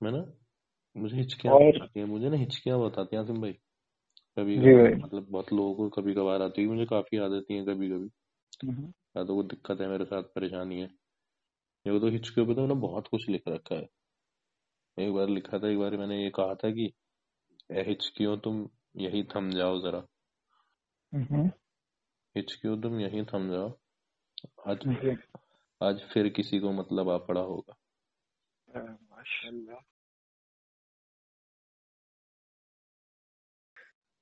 मैं ना मुझे हिचकियाँ और है? मुझे ना हिचकियाँ बहुत आती हैं आसिम भाई। कभी कभार मतलब बहुत लोगों को कभी कभार आती है मुझे काफ़ी आदत है कभी कभी हम्म, या तो वो दिक्कत है मेरे साथ परेशानी है। ये तो हिचकियों पे तो मैंने बहुत कुछ लिख रखा है। एक बार लिखा था एक बार मैंने ये कहा था कि "ए हिचकियों तुम यही थम जाओ जरा? हम्म, हिचकियों तुम यही थम जाओ? आज आज फिर किसी को मतलब आ पड़ा होगा। माशाल्लाह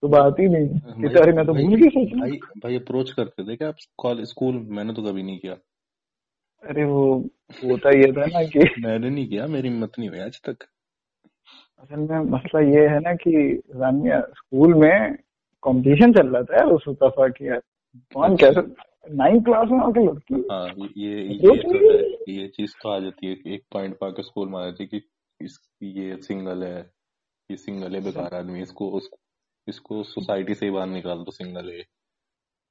तो बात ही नहीं। बेचारे मैं तो भूल गई सोचना भाई भाई अप्रोच करते थे क्या आप? कॉलेज स्कूल मैंने तो कभी नहीं किया। अरे वो होता ये था ना कि मैंने नहीं किया मेरी हिम्मत नहीं हुई आज तक। असल में मसला ये है ना कि जानिया स्कूल में कंपटीशन चल रहा था यार उस दफ़ा की यार। कौन अच्छा। कैसे नाइन्थ क्लास में आके लड़की हाँ। ये ये अप्रोच तो ये चीज़ तो आ जाती है। एक पॉइंट पा के स्कूल में आ जाती है कि इस ये सिंगल है। ये सिंगल है बेकार आदमी इसको इसको सोसाइटी से ही बाहर निकाल दो सिंगल है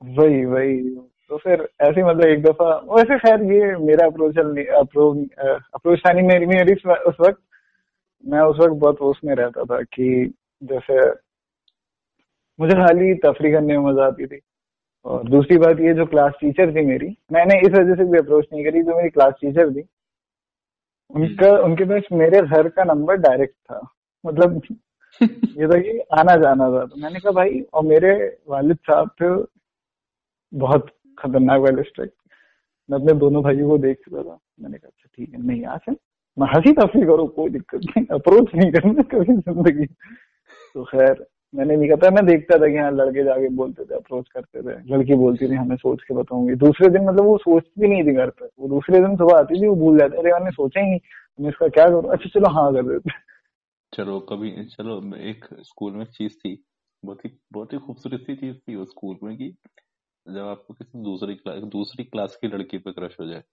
वही वही। तो फिर ऐसे मतलब एक दफ़ा वैसे खैर ये मेरा अप्रोच अप्रोच था नहीं मेरी मेरी उस उस वक्त। मैं उस वक्त बहुत उसमें रहता था कि जैसे मुझे खाली तफरी करने में मज़ा आती थी। और दूसरी बात ये जो क्लास टीचर थी मेरी मैंने इस वजह से भी अप्रोच नहीं करी जो मेरी क्लास टीचर थी। उनका उनके पास मेरे घर का नंबर डायरेक्ट था। मतलब ये था कि आना जाना था। तो मैंने कहा भाई और मेरे वालिद साहब थे बहुत खतरनाक वाले स्ट्रिक्ट मैं अपने दोनों भाइयों को देख चुका था। मैंने कहा अच्छा ठीक है नहीं आ मैं हँसी तफरी करो कोई दिक्कत नहीं अप्रोच नहीं करना कभी ज़िंदगी तो खैर मैंने नहीं कहा मैं देखता था कि हाँ लड़के जाके बोलते थे अप्रोच करते थे। लड़की बोलती थी हमें सोच के बताऊँगी। दूसरे दिन मतलब वो सोचती भी नहीं थी घर पे। वो दूसरे दिन सुबह आती थी वो भूल जाते अरे मैंने सोचा ही नहीं मैं इसका क्या करूँ? अच्छा चलो हाँ कर देते। चलो कभी चलो एक स्कूल में चीज़ थी। बहुत ही बहुत ही खूबसूरत सी चीज़ थी वो स्कूल में कि जब आपको किसी दूसरी क्लास दूसरी क्लास की लड़की पे क्रश हो जाए।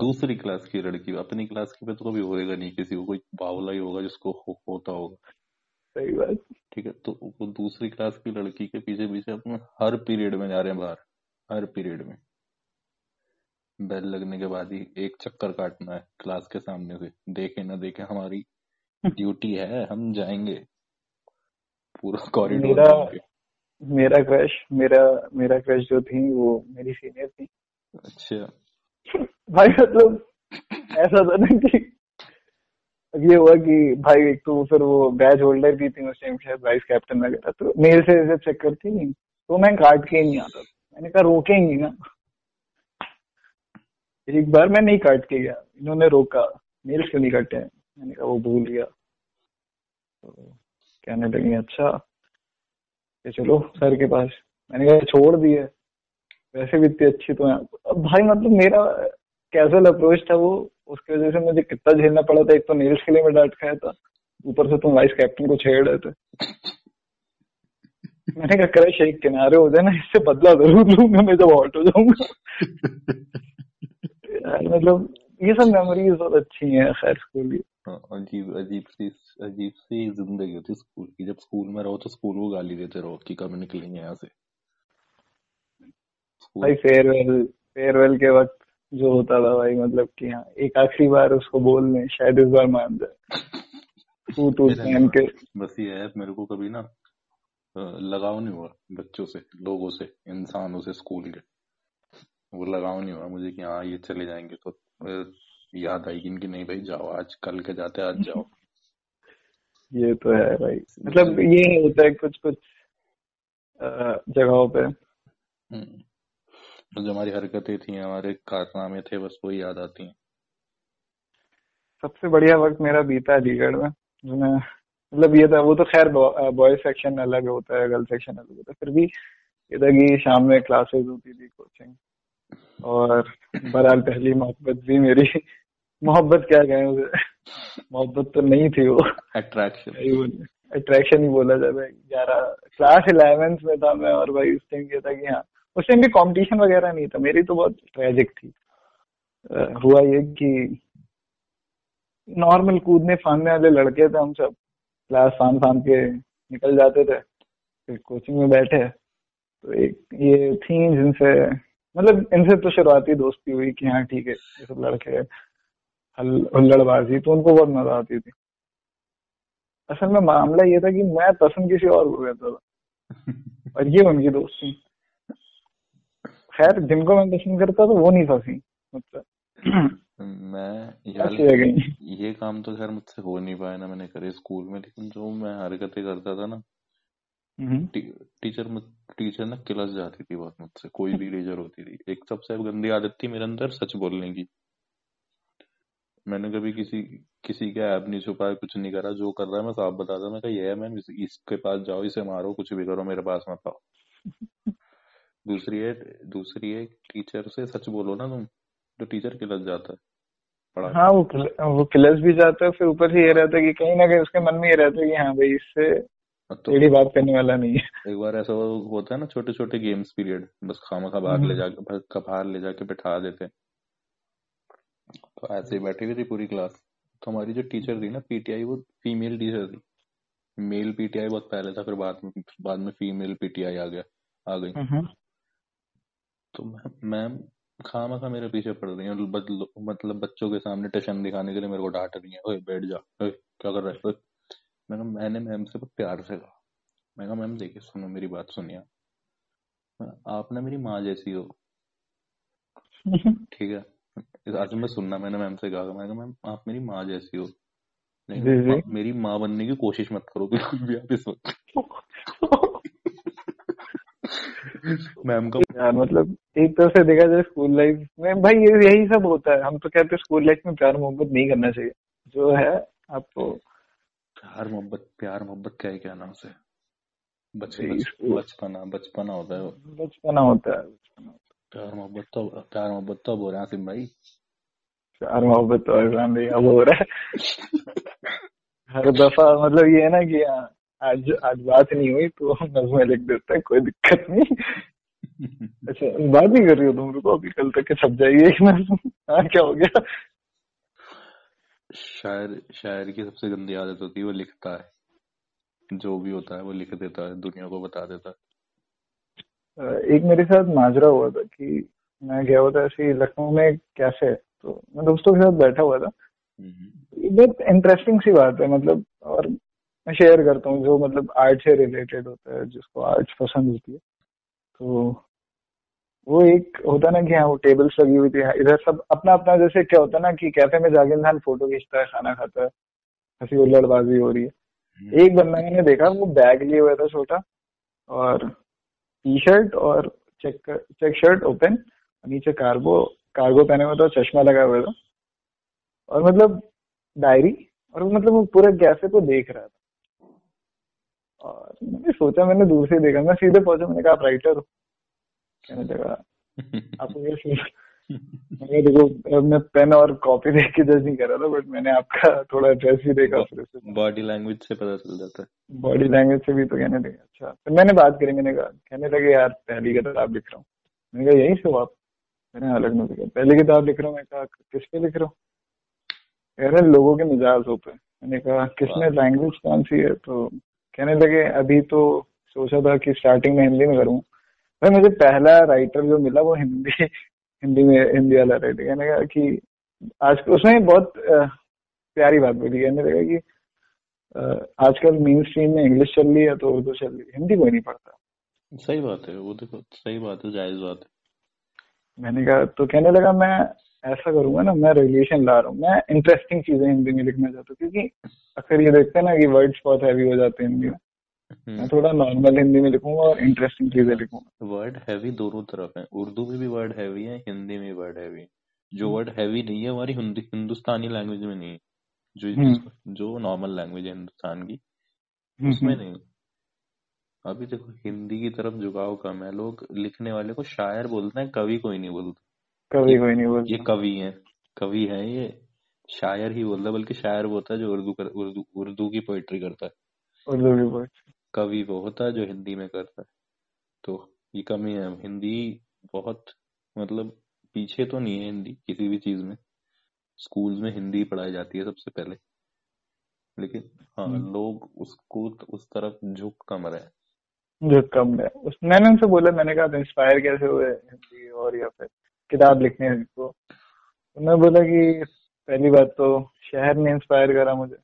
दूसरी क्लास की लड़की अपनी क्लास की पे तो कभी होएगा नहीं किसी को कोई बावला ही होगा जिसको हो, होता होगा। सही बात। ठीक है तो वो दूसरी क्लास की लड़की के पीछे पीछे अपने हर पीरियड में जा रहे हैं बाहर हर पीरियड में। बेल लगने के बाद ही एक चक्कर काटना है क्लास के सामने से। देखे ना देखे हमारी ड्यूटी है हम जाएँगे। पूरा कॉरिडोर मेरा मेरा क्रश मेरा मेरा क्रश जो थी वो मेरी सीनियर थी। अच्छा। भाई मतलब ऐसा था ना कि ये हुआ कि भाई एक तो फिर वो बैच होल्डर भी थी उस टाइम शायद वाइस कैप्टन वगैरह तो मेल से जब चेक करती नहीं। तो मैं काट के नहीं आता मैंने कहा, रोकेंगी ना? एक बार मैं नहीं काट के गया इन्होंने रोका। मेल्स क्यों नहीं काटे। मैंने कहा, वो भूल गया। तो कहने लगे अच्छा कि चलो, सर के पास। मैंने कहा छोड़ दिए। वैसे भी इतनी अच्छी तो है। अब भाई मतलब मेरा कैजुअल अप्रोच था वो उसकी वजह से मुझे कितना झेलना पड़ा था। एक तो नील्स के लिए मैं डांट खाया था। ऊपर से तुम वाइस कैप्टन को छेड़ रहे थे। मैंने कहा क्रश एक किनारे हो जाए ना इससे बदला ज़रूर लूँगा मैं जब आउट हो जाऊँगा। मतलब ये सब मेमोरीज बहुत अच्छी हैं खैर स्कूल की। हाँ, अजीब अजीब सी अजीब सी ज़िंदगी होती स्कूल की। जब स्कूल में रहो तो स्कूल को गाली देते रहो कि कब निकलेंगे यहाँ से। भाई फेयरवेल फेयरवेल के वक्त जो होता था भाई मतलब कि हाँ एक आखिरी बार उसको बोल लें शायद इस बार मान जाए। पहन के। बस ये है मेरे को कभी ना लगाव नहीं हुआ बच्चों से लोगों से इंसानों से स्कूल के। वो लगाव नहीं हुआ मुझे कि हाँ ये चले जाएँगे तो याद आएगी इनकी नहीं भाई जाओ आज कल के जाते आज जाओ। ये तो है भाई। मतलब ये होता है कुछ कुछ जगहों पे। हम्म, जो हमारी हरकतें थी हमारे कारनामे थे बस वही याद आती हैं। सबसे बढ़िया वक्त मेरा बीता अलीगढ़ में जो मैं मतलब ये था वो तो खैर बॉयज़ सेक्शन अलग होता है गर्ल सेक्शन अलग होता है फिर भी ये था कि शाम में क्लासेस होती थी कोचिंग और बहरहाल पहली मोहब्बत भी मेरी मोहब्बत क्या कहें उसे मोहब्बत तो नहीं थी वो। अट्रैक्शन अट्रैक्शन ही बोला जाता है ग्यारह क्लास इलेवेंथ में था मैं और भाई उस टाइम ये था कि हाँ उस टाइम भी कंपटीशन वगैरह नहीं था। मेरी तो बहुत ट्रेजिक थी। अ, हुआ ये कि नॉर्मल कूदने फांदने वाले लड़के थे हम सब क्लास फान फान के निकल जाते थे फिर कोचिंग में बैठे। तो एक ये थी जिनसे मतलब इनसे तो शुरुआती दोस्ती हुई कि हाँ ठीक है ये सब लड़के हुल्लड़बाजी तो उनको बहुत मज़ा आती थी। असल में मामला ये था कि मैं पसंद किसी और को करता था और ये उनकी दोस्ती। खैर जिनको मैं पसंद करता था वो नहीं फंसी मतलब मैं यार ये काम तो खैर मुझसे हो नहीं पाया ना मैंने करे स्कूल में लेकिन जो मैं हरकतें करता था ना हम्म। टीचर टीचर ना किलस जाती थी बहुत मुझसे कोई भी टीचर होती थी। एक सबसे गंदी आदत थी मेरे अंदर सच बोलने की। मैंने कभी किसी किसी का ऐप नहीं छुपाया कुछ नहीं करा जो कर रहा है मैं साफ़ बताता मैं कहा ये है मैम इसके पास जाओ इसे मारो कुछ भी करो मेरे पास मत आओ। दूसरी है दूसरी है टीचर से सच बोलो ना तुम तो टीचर किलस जाता है हाँ वो किल, वो किलस भी जाता है फिर ऊपर से ये रहता है कि कहीं ना कहीं उसके मन में ये रहता है कि हाँ भाई इससे तो टेढ़ी बात करने वाला नहीं है। एक बार ऐसा होता है ना छोटे छोटे गेम्स पीरियड बस खामा खा बाहर ले हम्म। जाके बाहर ले जाके बैठा देते तो ऐसे ही बैठी हुई थी पूरी क्लास तो हमारी जो टीचर थी ना पीटीआई वो फीमेल टीचर थी। मेल पीटीआई बहुत पहले था फिर बाद में बाद में फीमेल पीटीआई आ गया आ गई। हम्म। तो मैम खा मेरे पीछे पड़ रही है। मतलब बच्चों के सामने टशन दिखाने के लिए मेरे को डांट रही है। ओए बैठ जा। ओए क्या कर रहा है? मैंने मैंने मैम से प्यार से कहा। मैं कहा मैम देखिए सुनो मेरी बात सुनिए। आप ना मेरी माँ जैसी हो। ठीक है? आज मैं सुनना मैंने मैम से कहा। मैं मैम आप मेरी माँ जैसी हो। मेरी माँ बनने की कोशिश मत करो बिल्कुल भी आप इस वक्त मैम का यार मतलब एक तरह से देखा जाए स्कूल लाइफ में भाई ये यही सब होता है। हम तो कहते हैं स्कूल लाइफ में प्यार मोहब्बत नहीं करना चाहिए। जो है आपको प्यार मोहब्बत प्यार मोहब्बत क्या है क्या नाम से? बचपना बचपना होता है बचपना होता है प्यार मोहब्बत तो प्यार मोहब्बत तो अब हो रहा है भाई। प्यार मोहब्बत तो भाई अब हो रहा है। हर दफ़ा मतलब ये है ना कि हाँ, आज आज बात नहीं हुई तो नजमें लिख देता है कोई दिक्कत नहीं। अच्छा बात नहीं कर रही हो तुम रुको अभी कल तक के छप जाइए हाँ क्या हो गया? शायर शायर की सबसे गंदी आदत होती है वो लिखता है। जो भी होता है वो लिख देता है दुनिया को बता देता है। एक मेरे साथ माजरा हुआ था कि मैं गया हुआ था ऐसे लखनऊ में कैसे तो मैं दोस्तों के साथ बैठा हुआ था। हम्म। बहुत इंटरेस्टिंग सी बात है मतलब और मैं शेयर करता हूँ जो मतलब आर्ट से रिलेटेड होता है जिसको आर्ट पसंद होती है। तो वो एक होता है ना कि हाँ वो टेबल्स लगी हुई थी इधर सब अपना अपना जैसे क्या होता है ना कि कैफ़े में जाके इंसान फ़ोटो खींचता है खाना खाता है हँसी उल्लड़बाजी हो रही है। हम्म। एक बंदा मैंने देखा वो बैग लिए हुआ था छोटा और टी शर्ट और चेक चेक शर्ट ओपन नीचे कार्गो कार्गो पहने हुआ था चश्मा लगा हुआ था और मतलब डायरी और मतलब वो पूरे कैफ़े को देख रहा था। और मैंने सोचा मैंने दूर से देखा मैं सीधे पहुँचा मैंने कहा आप राइटर हो। कहने लगा आपको ये मैंने देखो मैं पेन और कॉपी देख के जज नहीं कर रहा था बट मैंने आपका थोड़ा ड्रेस भी देखा फिर से बॉडी लैंग्वेज से पता चल जाता है। बॉडी लैंग्वेज से भी तो कहने लगे अच्छा। फिर मैंने बात करी मैंने कहा कहने लगे यार पहली किताब लिख रहा हूँ। मैंने कहा यही से आप मैंने अलग नहीं लिखा पहली किताब लिख रहा हूँ। मैं कहा किस पे लिख रहा हूँ? कह रहे लोगों के मिजाज हैं। मैंने कहा किसमें लैंग्वेज कौन सी है? तो कहने लगे अभी तो सोचा था कि स्टार्टिंग में हिंदी में करूँ। भाई मुझे पहला राइटर जो मिला वो हिंदी हिंदी में हिंदी वाला राइटर कहने लगा कि आज उसमें बहुत प्यारी बात बोली। कहने लगा कि आजकल मेन स्ट्रीम में इंग्लिश चल रही है तो उर्दू चल रही है। हिंदी कोई नहीं पढ़ता। सही बात है वो देखो सही बात है जायज़ बात है। मैंने कहा तो कहने लगा मैं ऐसा करूँगा ना मैं रिलेशन ला रहा हूँ। मैं इंटरेस्टिंग चीज़ें हिंदी में लिखना चाहता हूँ क्योंकि अक्सर ये देखते हैं ना कि वर्ड्स बहुत हैवी हो जाते हैं हिंदी में। मैं थोड़ा नॉर्मल हिंदी में लिखूँगा और इंटरेस्टिंग चीज़ें लिखूँगा वर्ड हैवी दोनों तरफ़ है। उर्दू में भी वर्ड हैवी है हिंदी में वर्ड हैवी जो वर्ड हैवी नहीं है हमारी हिंदुस्तानी लैंग्वेज में नहीं जो हम्म। जो नॉर्मल लैंग्वेज है हिंदुस्तान की हम्म, उसमें नहीं। अभी देखो हिंदी की तरफ़ झुकाव कम है। लोग लिखने वाले को शायर बोलते हैं कवि कोई नहीं बोलता। कवि कोई नहीं बोलता। ये कवि है। कवि है ये। शायर ही बोलता है बल्कि शायर वो होता है जो उर्दू कर उर्दू उर्दू की पोइट्री करता है। उर्दू की पोइट्री कवि वो होता है जो हिंदी में करता है। तो ये कमी है। हिंदी बहुत मतलब पीछे तो नहीं है हिंदी किसी भी चीज़ में। स्कूल में हिंदी पढ़ाई जाती है सबसे पहले। लेकिन हाँ हम्म। लोग उसको उस तरफ़ झुक कम रहे। झुक कम रहे। उस मैंने उनसे बोला मैंने कहा इंस्पायर कैसे हुए हिंदी और या फिर किताब लिखने को उन्होंने बोला कि पहली बात तो शहर ने इंस्पायर करा मुझे।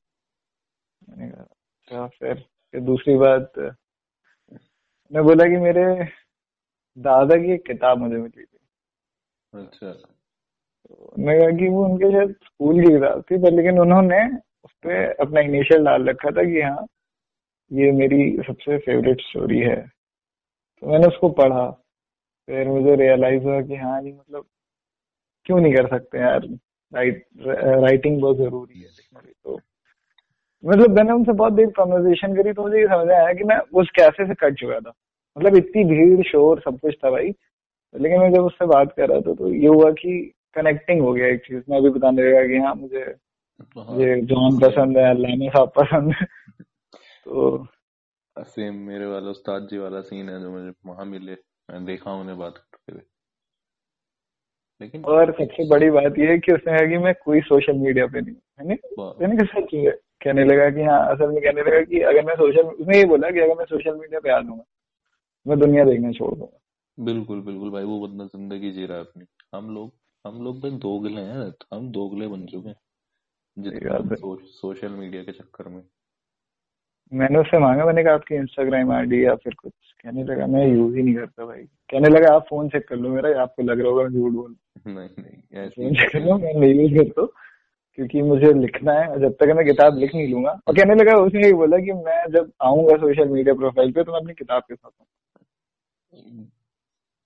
मैंने कहा अच्छा फिर फिर दूसरी बात मैं बोला कि मेरे दादा की एक किताब मुझे मिली थी। अच्छा। तो मैं कहा कि वो उनके शायद स्कूल की किताब थी पर लेकिन उन्होंने उस पर अपना इनिशियल डाल रखा था कि हाँ ये मेरी सबसे फेवरेट स्टोरी है। तो मैंने उसको पढ़ा। फिर मुझे रियलाइज़ हुआ कि हाँ जी मतलब क्यों नहीं कर सकते यार? राइट राइटिंग बहुत ज़रूरी है लिखना भी तो मतलब मैंने उनसे बहुत देर कॉन्वर्जेशन करी तो मुझे ये समझ आया कि मैं उस कैसे से कट चुका था। मतलब इतनी भीड़ शोर सब कुछ था भाई। लेकिन मैं जब उससे बात कर रहा था तो ये हुआ कि कनेक्टिंग हो गया एक चीज़। मैं भी बताने लगा कि हाँ मुझे हाँ। जॉन पसंद है अल्लामा साहब पसंद है। तो सेम मेरे वाला उस्ताद जी वाला सीन है जो मुझे वहाँ मिले। मैं देखा उन्हें बात करते हुए। लेकिन और सबसे बड़ी बात यह है कि उसने कहा कि मैं कोई सोशल मीडिया पे नहीं हूँ। नहीं? वाह, मैंने कहा सच है कहने लगा कि हाँ असल में कहने लगा कि अगर मैं सोशल उसने ये बोला कि अगर मैं सोशल मीडिया पे आ जाऊँगा मैं दुनिया देखना छोड़ दूँगा। बिल्कुल बिल्कुल भाई वो बंदा ज़िंदगी जी रहा है अपनी। हम लोग हम लोग भाई दोगले हैं हम दोगले बन चुके हैं जितना सो, सोशल मीडिया के चक्कर में। मैंने उससे मांगा मैंने कहा आपकी इंस्टाग्राम आईडी या फिर कुछ? कहने लगा मैं यूज़ ही नहीं करता भाई। कहने लगा आप फ़ोन चेक कर लो मेरा आपको लग रहा होगा मैं झूठ बोल नहीं नहीं ऐसी कर लो मैं नहीं यूज़ करता हूँ, क्योंकि मुझे लिखना है जब तक मैं किताब लिख नहीं लूँगा। और कहने लगा उसने ये बोला कि मैं जब आऊँगा सोशल मीडिया प्रोफ़ाइल पे तो मैं अपनी किताब के साथ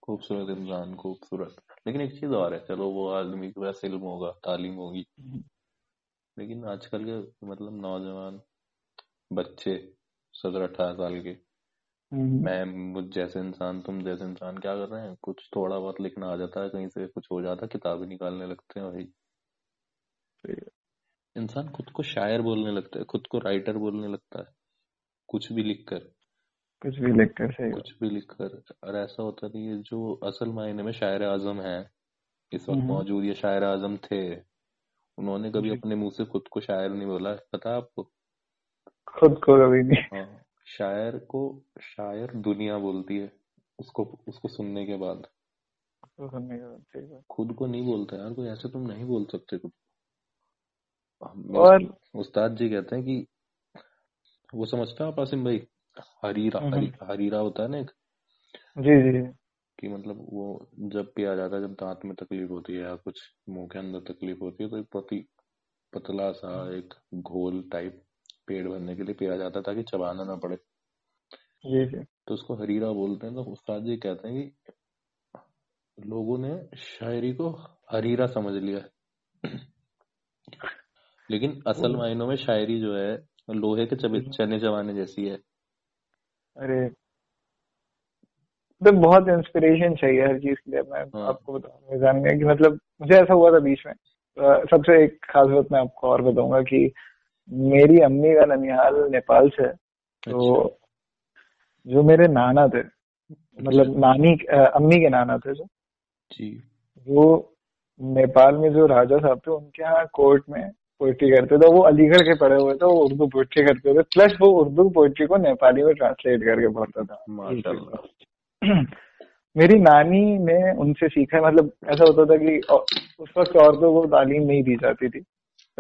खूबसूरत इंसान खूबसूरत। लेकिन एक चीज़ और है चलो वो आदमी के पास इल्म होगा तालीम होगी। लेकिन आजकल के मतलब नौजवान बच्चे सत्रह अठारह साल के हम्म, मैं मुझ जैसे इंसान तुम जैसे इंसान क्या कर रहे हैं? कुछ थोड़ा बहुत लिखना आ जाता है कहीं से कुछ हो जाता है किताबें निकालने लगते हैं भाई। इंसान खुद को शायर बोलने लगता है खुद को राइटर बोलने लगता है। कुछ भी लिख कर कुछ भी लिख कर सही कुछ भी लिख कर और ऐसा होता नहीं है जो असल मायने में शायर आज़म है इस वक्त मौजूद ये शायर आज़म थे उन्होंने कभी अपने मुँह से खुद को शायर नहीं बोला। पता है आपको? खुद को कभी नहीं। हाँ शायर को शायर दुनिया बोलती है उसको उसको सुनने के बाद। तो सुनने के बाद खुद को नहीं बोलता यार कोई ऐसे तुम नहीं बोल सकते खुद मेरे और उस्ताद जी कहते हैं कि वो समझते हो आप आसिम भाई? हरीरा हम्म, हरी, हरीरा होता है ना एक? जी जी कि मतलब वो जब पिया जाता है जब दांत में तकलीफ़ होती है या कुछ मुँह के अंदर तकलीफ़ होती है तो एक ही पतला सा एक घोल टाइप पेट भरने के लिए पिया जाता है ताकि चबाना ना पड़े। जी जी। तो उसको हरीरा बोलते हैं तो उस्ताद जी कहते हैं कि लोगों ने शायरी को हरीरा समझ लिया लेकिन असल मायनों में शायरी जो है लोहे के चबे चने चबाने जैसी है। अरे तो बहुत इंस्पिरेशन चाहिए हर चीज़ के लिए। मैं हाँ। आपको बताऊँगा जानने कि मतलब मुझे ऐसा हुआ था बीच में। सबसे एक खास बात मैं आपको और बताऊँगा कि मेरी अम्मी का ननिहाल नेपाल से है तो जो मेरे नाना थे मतलब नानी अ, अम्मी के नाना थे जो। जी। वो नेपाल में जो राजा साहब थे उनके यहाँ कोर्ट में पोइट्री करते थे वो अलीगढ़ के पढ़े हुए थे वो उर्दू पोइट्री करते थे। प्लस वो उर्दू पोइट्री को नेपाली में ट्रांसलेट करके पढ़ता था। माशाल्लाह। मेरी नानी ने उनसे सीखा है मतलब ऐसा होता था कि उस वक्त औरतों को तालीम नहीं दी जाती थी।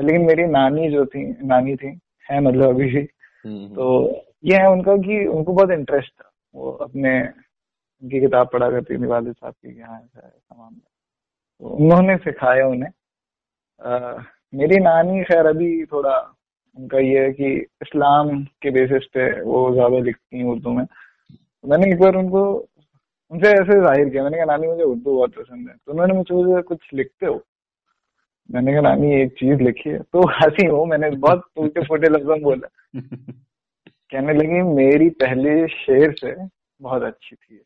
लेकिन मेरी नानी जो थी नानी थी है मतलब अभी भी। हम्म, तो ये है उनका कि उनको बहुत इंटरेस्ट था। वो अपने उनकी किताब पढ़ा करती थी वालिद साहब की कि हाँ ऐसा मामला। तो उन्होंने सिखाया उन्हें। मेरी नानी खैर अभी थोड़ा उनका ये है कि इस्लाम के बेसिस पे वो ज़्यादा लिखती हैं उर्दू में। मैंने एक बार उनको उनसे ऐसे ज़ाहिर किया मैंने कहा नानी मुझे उर्दू बहुत पसंद है। तो उन्होंने मुझे पूछा कुछ लिखते हो? मैंने कहा नानी एक चीज़ लिखी है। तो हँसी हो मैंने बहुत टूटे फूटे लफ्जों में बोला। कहने लगी मेरी पहली शेर से बहुत अच्छी थी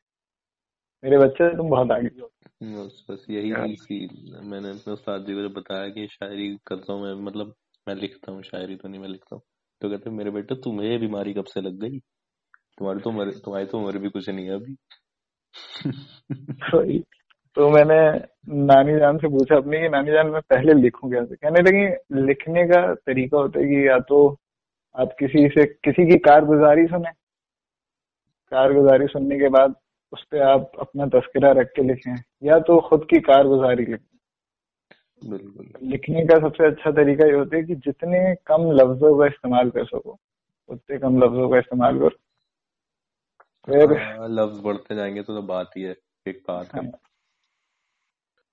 मेरे बच्चे तुम बहुत आगे हो। बस बस यही यार। सी मैंने अपने उस्ताद जी को जब बताया कि शायरी करता हूँ मैं मतलब मैं लिखता हूँ शायरी तो नहीं मैं लिखता हूँ तो कहते मेरे बेटे तुम्हें ये बीमारी कब से लग गई? तुम्हारी तो उम्र तुम्हारी तो उम्र भी कुछ नहीं है अभी। तो, तो मैंने नानी जान से पूछा अपनी कि नानी जान मैं पहले लिखूं कैसे कहने लगी लिखने का तरीका होता है कि या तो आप किसी से किसी की कारगुजारी सुने। कारगुजारी सुनने के बाद उस पर आप अपना तस्करा रख के लिखें या तो खुद की कारगुजारी लिखें। बिल्कुल। लिखने का सबसे अच्छा तरीका ये होता है कि जितने कम लफ्जों का इस्तेमाल कर सको उतने कम लफ्जों का इस्तेमाल करो। फिर हाँ, लफ्ज बढ़ते जाएँगे तो, तो बात ही है एक बात है। हाँ,